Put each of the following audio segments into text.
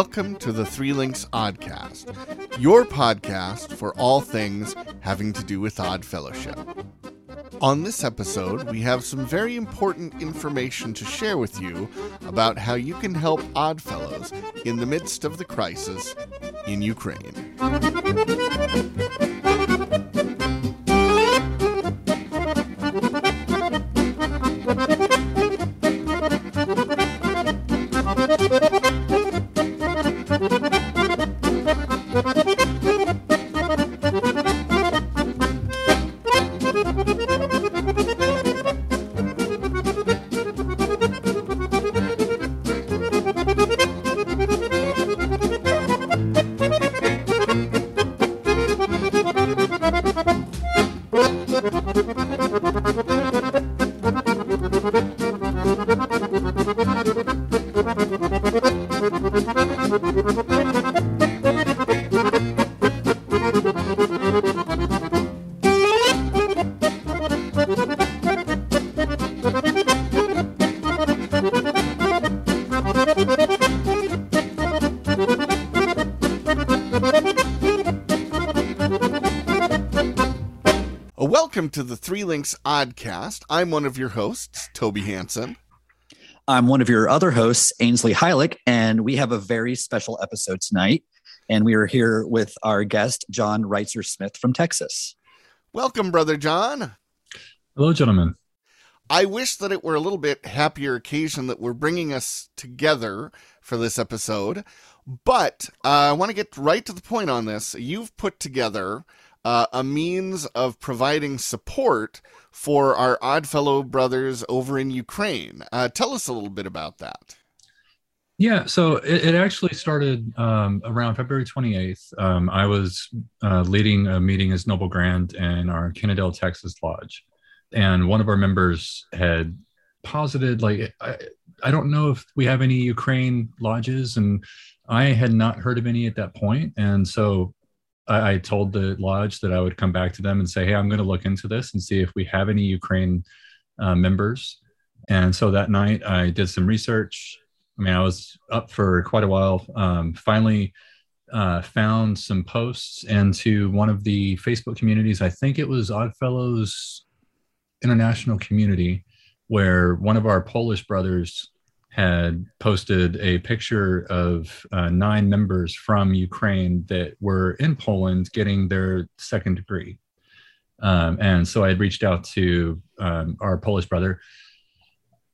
Welcome to the Three Links Oddcast, your podcast for all things having to do with Odd Fellowship. On this episode, we have some very important information to share with you about how you can help Oddfellows in the midst of the crisis in Ukraine. Welcome to the Three Links Oddcast. I'm one of your hosts, Toby Hanson. I'm one of your other hosts, Ainsley Heilig, and we have a very special episode tonight. And we are here with our guest, John Reitzer Smith from Texas. Welcome, Brother John. Hello, gentlemen. I wish that it were a little bit happier occasion that we're bringing us together for this episode, but uh, I want to get right to the point on this. You've put together uh, a means of providing support for our Oddfellow brothers over in Ukraine. Uh, tell us a little bit about that. Yeah, so it, it actually started um, around February 28th. Um, I was uh, leading a meeting as Noble Grand in our Kennedale, Texas lodge. And one of our members had posited, like, I, I don't know if we have any Ukraine lodges. And I had not heard of any at that point. And so I, I told the lodge that I would come back to them and say, hey, I'm going to look into this and see if we have any Ukraine uh, members. And so that night I did some research. I mean, I was up for quite a while. Um, finally, uh, found some posts into one of the Facebook communities. I think it was Oddfellows International Community, where one of our Polish brothers had posted a picture of uh, nine members from Ukraine that were in Poland getting their second degree. Um, and so I had reached out to um, our Polish brother.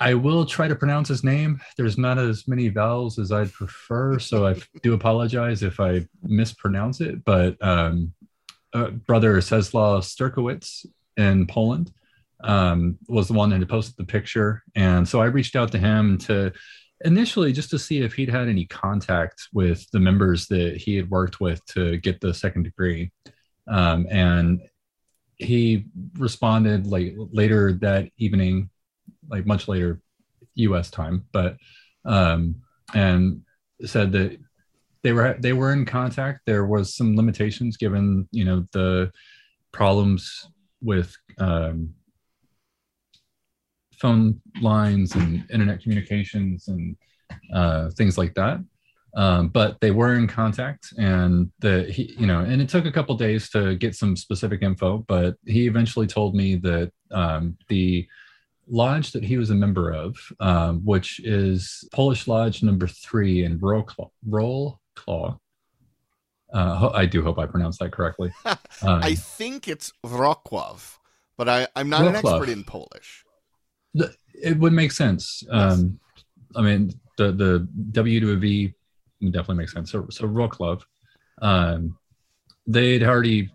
I will try to pronounce his name. There's not as many vowels as I'd prefer, so I do apologize if I mispronounce it. But um, uh, brother Czeslaw Sturkowicz in Poland um, was the one that posted the picture. And so I reached out to him to initially just to see if he'd had any contact with the members that he had worked with to get the second degree. Um, and he responded like later that evening, like much later US time, but um, and said that they were they were in contact. There was some limitations given, you know, the problems with um, phone lines and internet communications and uh, things like that. Um, but they were in contact, and the he, you know, and it took a couple days to get some specific info. But he eventually told me that um, the lodge that he was a member of, um, which is Polish Lodge number three in Roll Roll Claw. Uh, I do hope I pronounced that correctly. Um, I think it's Wrocław, but I, I'm not Wrocław. an expert in Polish it would make sense. Um, I mean, the the W to a V definitely makes sense. So, so um, they'd already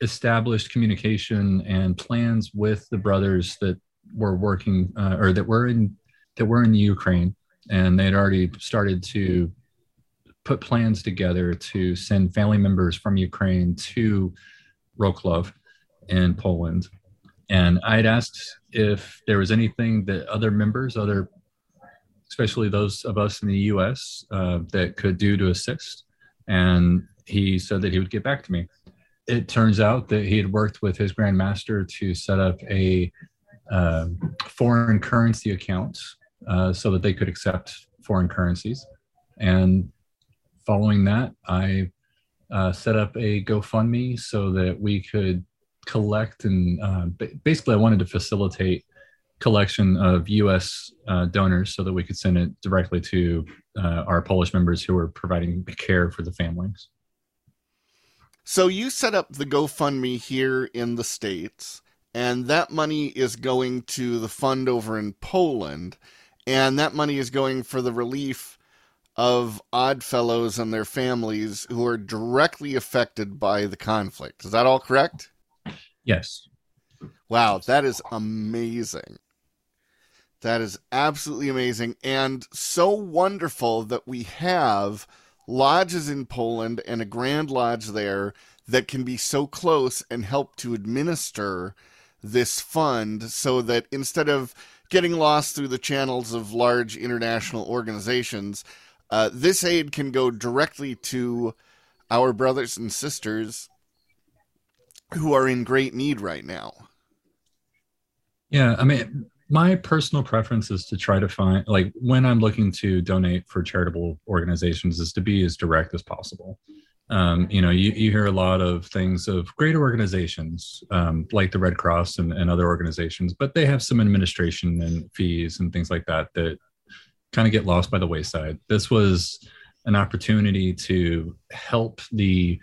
established communication and plans with the brothers that were working uh, or that were in that were in the Ukraine, and they'd already started to put plans together to send family members from Ukraine to Wrocław in Poland. And I'd asked if there was anything that other members, other, especially those of us in the U.S., uh, that could do to assist. And he said that he would get back to me. It turns out that he had worked with his grandmaster to set up a uh, foreign currency account uh, so that they could accept foreign currencies. And following that, I uh, set up a GoFundMe so that we could collect and uh, basically I wanted to facilitate collection of U.S. Uh, donors so that we could send it directly to uh, our Polish members who are providing care for the families. So you set up the GoFundMe here in the States, and that money is going to the fund over in Poland, and that money is going for the relief of odd fellows and their families who are directly affected by the conflict. Is that all correct? Yes. Wow, that is amazing. That is absolutely amazing and so wonderful that we have lodges in Poland and a Grand Lodge there that can be so close and help to administer this fund so that instead of getting lost through the channels of large international organizations, uh, this aid can go directly to our brothers and sisters who are in great need right now. Yeah, I mean, my personal preference is to try to find, like, when I'm looking to donate for charitable organizations, is to be as direct as possible. Um, you know, you, you hear a lot of things of great organizations um, like the Red Cross and, and other organizations, but they have some administration and fees and things like that that kind of get lost by the wayside. This was an opportunity to help the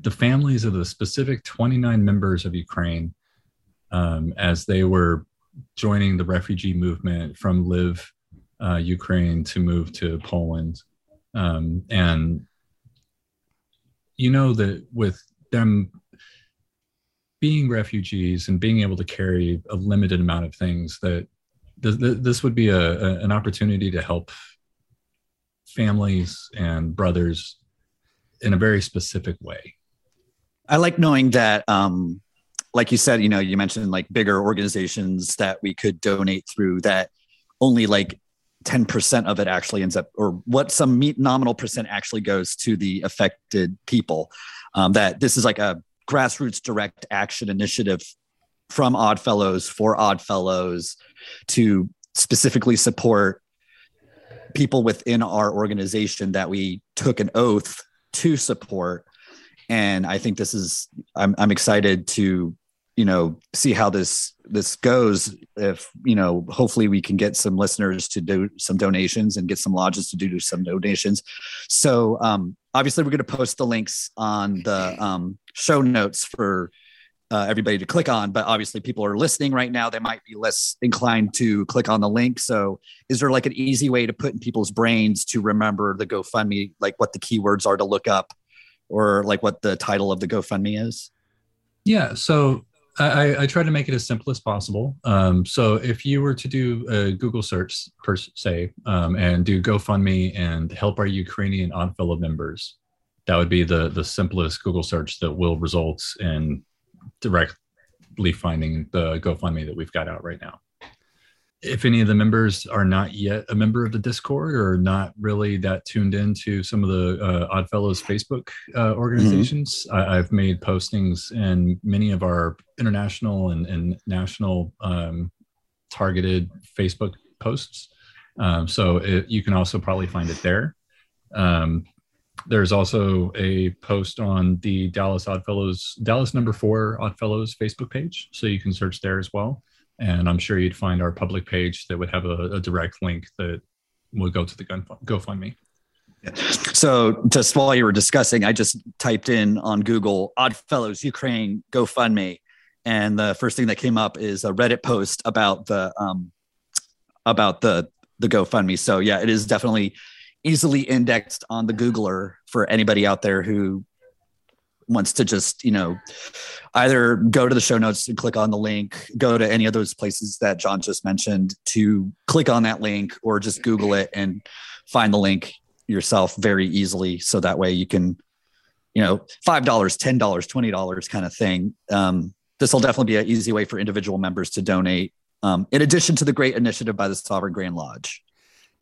the families of the specific 29 members of Ukraine um, as they were joining the refugee movement from Lviv uh, Ukraine, to move to Poland, um, and you know that with them being refugees and being able to carry a limited amount of things that th- th- this would be a, a, an opportunity to help families and brothers in a very specific way i like knowing that um like you said you know you mentioned like bigger organizations that we could donate through that only like 10% of it actually ends up, or what some nominal percent actually goes to the affected people. Um, that this is like a grassroots direct action initiative from Oddfellows for Oddfellows to specifically support people within our organization that we took an oath to support. And I think this is, I'm, I'm excited to you know see how this this goes. If you know hopefully we can get some listeners to do some donations and get some lodges to do some donations. So um, obviously we're going to post the links on the um, show notes for uh, everybody to click on. But obviously people are listening right now. They might be less inclined to click on the link. So is there like an easy way to put in people's brains to remember the gofundme like what the keywords are to look up or like what the title of the gofundme is yeah so I, I, try to make it as simple as possible. Um, so if you were to do a Google search per se um, and do GoFundMe and help our Ukrainian Oddfellow members, that would be the the simplest Google search that will result in directly finding the GoFundMe that we've got out right now if any of the members are not yet a member of the Discord or not really that tuned into some of the uh, Oddfellows Facebook uh, organizations, mm-hmm. I, have made postings in many of our international and, and national um, targeted Facebook posts. Um, so it, you can also probably find it there. Um, there's also a post on the Dallas Oddfellows, Dallas number four Oddfellows Facebook page. So you can search there as well and I'm sure you'd find our public page that would have a, a direct link that would go to the gun GoFundMe. So just while you were discussing, I just typed in on Google Oddfellows Ukraine GoFundMe, and the first thing that came up is a Reddit post about the um, about the the GoFundMe. So yeah, it is definitely easily indexed on the Googler for anybody out there who wants to just you know either go to the show notes and click on the link go to any of those places that john just mentioned to click on that link or just google it and find the link yourself very easily. So that way you can you know five dollars ten dollars twenty dollars kind of thing. Um, this will definitely be an easy way for individual members to donate um, in addition to the great initiative by the sovereign grand lodge.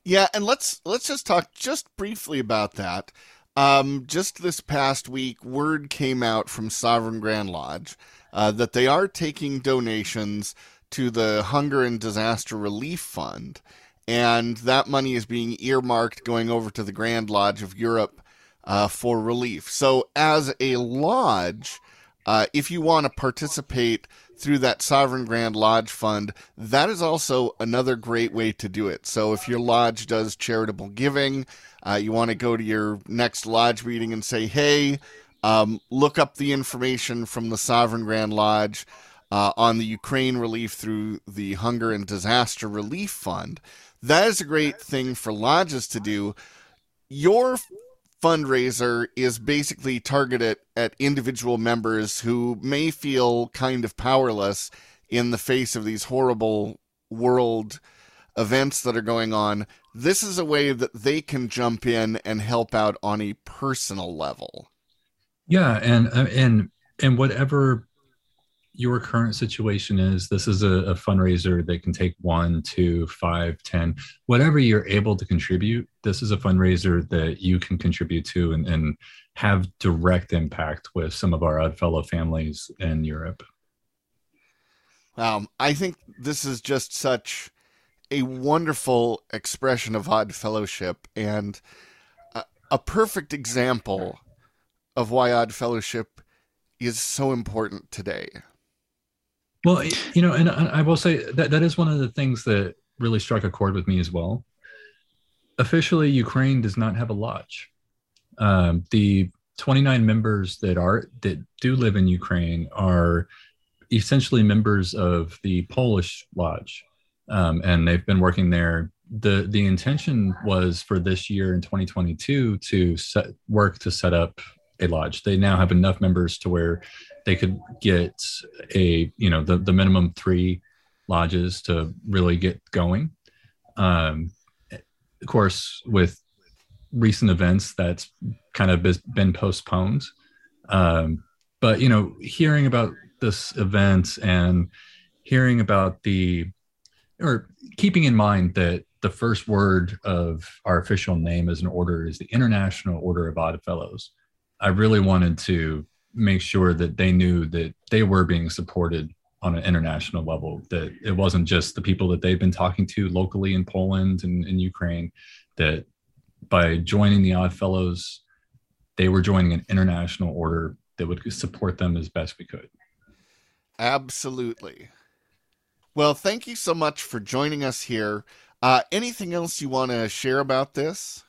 Yeah and let's let's just talk just briefly about that um, just this past week, word came out from Sovereign Grand Lodge uh, that they are taking donations to the Hunger and Disaster Relief Fund, and that money is being earmarked going over to the Grand Lodge of Europe uh, for relief. So, as a lodge, uh, if you want to participate through that Sovereign Grand Lodge Fund, that is also another great way to do it. So, if your lodge does charitable giving, uh, you want to go to your next lodge meeting and say, hey, um, look up the information from the Sovereign Grand Lodge uh, on the Ukraine relief through the Hunger and Disaster Relief Fund. That is a great thing for lodges to do. Your fundraiser is basically targeted at individual members who may feel kind of powerless in the face of these horrible world events that are going on. This is a way that they can jump in and help out on a personal level. Yeah, and uh, and and whatever your current situation is, this is a, a fundraiser that can take one, two, five, ten, whatever you're able to contribute. This is a fundraiser that you can contribute to and, and have direct impact with some of our odd fellow families in Europe. Um, I think this is just such a wonderful expression of odd fellowship and a, a perfect example of why odd fellowship is so important today. Well, you know, and I will say that that is one of the things that really struck a chord with me as well. Officially, Ukraine does not have a lodge. Um, the 29 members that are that do live in Ukraine are essentially members of the Polish lodge, um, and they've been working there. the The intention was for this year in 2022 to set, work to set up a lodge. They now have enough members to where they could get a you know the the minimum three lodges to really get going. Um, of course, with recent events, that's kind of been postponed. Um, but you know, hearing about this event and hearing about the or keeping in mind that the first word of our official name as an order is the International Order of Odd Fellows. I really wanted to make sure that they knew that they were being supported on an international level, that it wasn't just the people that they've been talking to locally in Poland and in Ukraine, that by joining the Odd Fellows, they were joining an international order that would support them as best we could. Absolutely. Well, thank you so much for joining us here. Uh, anything else you want to share about this?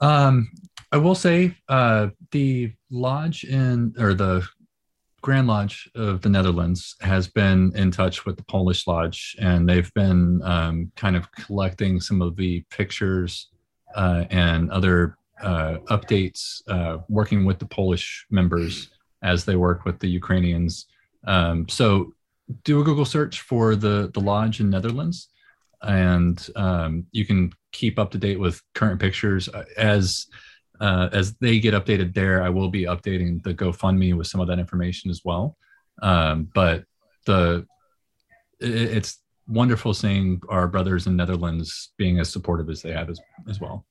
Um, I will say uh, the lodge in or the Grand Lodge of the Netherlands has been in touch with the Polish Lodge, and they've been um, kind of collecting some of the pictures uh, and other uh, updates, uh, working with the Polish members as they work with the Ukrainians. Um, so, do a Google search for the the lodge in Netherlands, and um, you can keep up to date with current pictures uh, as uh, as they get updated there. I will be updating the GoFundMe with some of that information as well. Um, but the it, it's wonderful seeing our brothers in Netherlands being as supportive as they have as as well.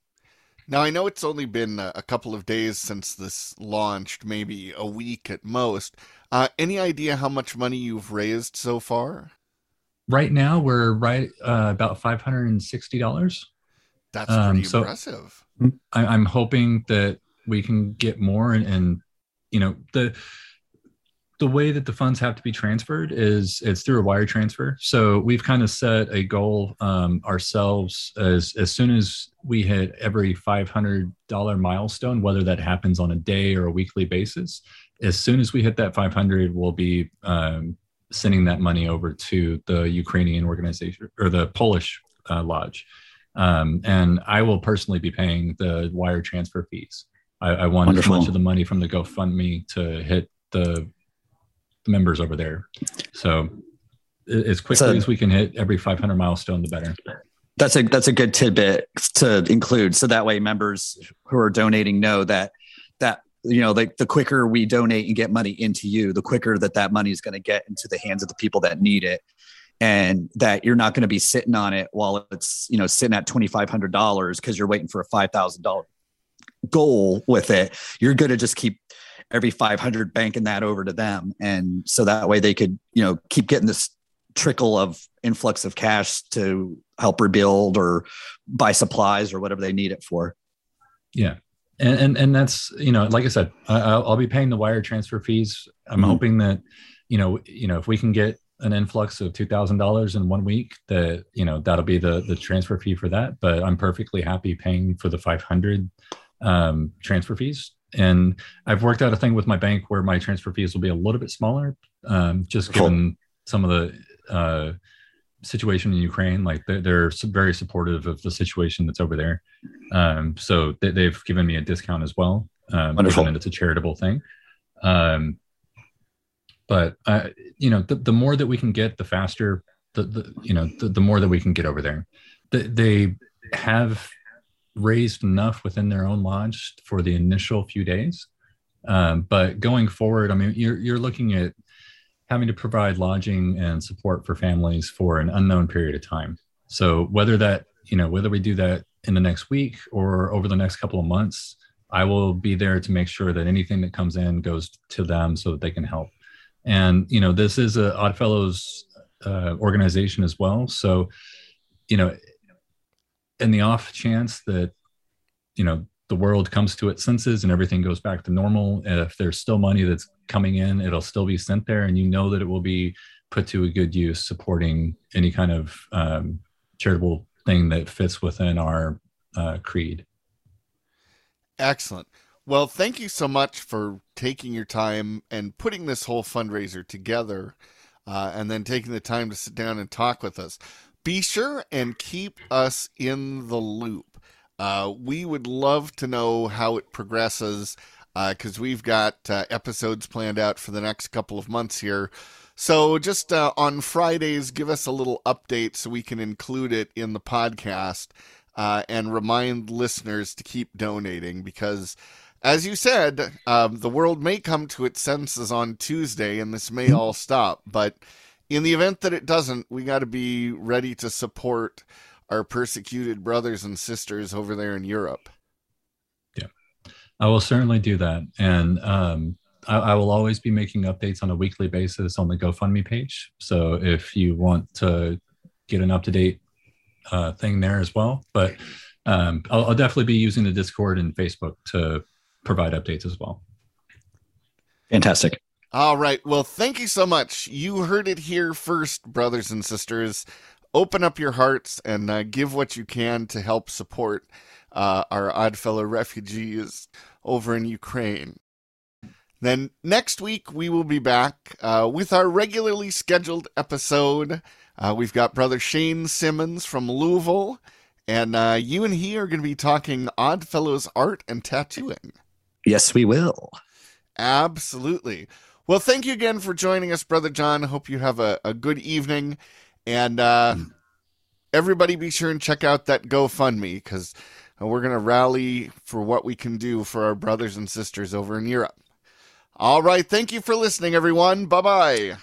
Now I know it's only been a couple of days since this launched, maybe a week at most. Uh, any idea how much money you've raised so far? Right now, we're right uh, about five hundred and sixty dollars. That's pretty um, so impressive. I, am hoping that we can get more, and, and you know the the way that the funds have to be transferred is it's through a wire transfer. So we've kind of set a goal um, ourselves as as soon as we hit every five hundred dollar milestone, whether that happens on a day or a weekly basis. As soon as we hit that five hundred, we'll be um, sending that money over to the Ukrainian organization or the Polish uh, lodge. Um, and I will personally be paying the wire transfer fees. I, I want Wonderful. as much of the money from the GoFundMe to hit the, the members over there. So as quickly a, as we can hit every 500 milestone, the better. That's a that's a good tidbit to include, so that way members who are donating know that that you know the, the quicker we donate and get money into you, the quicker that that money is going to get into the hands of the people that need it and that you're not going to be sitting on it while it's you know sitting at $2500 because you're waiting for a $5000 goal with it. You're going to just keep every 500 banking that over to them. And so that way they could you know keep getting this trickle of influx of cash to help rebuild or buy supplies or whatever they need it for. Yeah. And, and and that's you know like i said I'll, I'll be paying the wire transfer fees. I'm mm-hmm. hoping that you know you know if we can get an influx of $2000 in one week that you know that'll be the the transfer fee for that but i'm perfectly happy paying for the 500 um, transfer fees and i've worked out a thing with my bank where my transfer fees will be a little bit smaller um, just given some of the uh, situation in Ukraine. Like they're, they're, very supportive of the situation that's over there. Um, so they, have given me a discount as well. Um, Wonderful. And it's a charitable thing. Um, but uh, you know, the, the more that we can get, the faster. The, the you know the, the more that we can get over there. The, they have raised enough within their own lodge for the initial few days. Um, but going forward, I mean, you're you're looking at having to provide lodging and support for families for an unknown period of time. So whether that, you know, whether we do that in the next week or over the next couple of months, I will be there to make sure that anything that comes in goes to them so that they can help. And you know, this is a Oddfellows uh, organization as well. So, you know, in the off chance that you know the world comes to its senses and everything goes back to normal, if there's still money that's coming in, it'll still be sent there, and you know that it will be put to a good use supporting any kind of um, charitable thing that fits within our uh, creed. Excellent. Well, thank you so much for taking your time and putting this whole fundraiser together, uh, and then taking the time to sit down and talk with us. Be sure and keep us in the loop. Uh, we would love to know how it progresses because uh, we've got uh, episodes planned out for the next couple of months here. So just uh, on Fridays, give us a little update so we can include it in the podcast uh, and remind listeners to keep donating because. As you said, um, the world may come to its senses on Tuesday and this may all stop. But in the event that it doesn't, we got to be ready to support our persecuted brothers and sisters over there in Europe. Yeah, I will certainly do that. And um, I, I, will always be making updates on a weekly basis on the GoFundMe page. So if you want to get an up to date uh, thing there as well, but um, I'll, I'll definitely be using the Discord and Facebook to provide updates as well. Fantastic. All right. Well, thank you so much. You heard it here first, brothers and sisters. Open up your hearts and uh, give what you can to help support uh, our Oddfellow refugees over in Ukraine. Then next week, we will be back uh, with our regularly scheduled episode. Uh, we've got Brother Shane Simmons from Louisville, and uh, you and he are going to be talking Oddfellows art and tattooing. Yes, we will. Absolutely. Well, thank you again for joining us, Brother John. Hope you have a, a good evening. And uh, mm. everybody be sure and check out that GoFundMe because we're going to rally for what we can do for our brothers and sisters over in Europe. All right. Thank you for listening, everyone. Bye bye.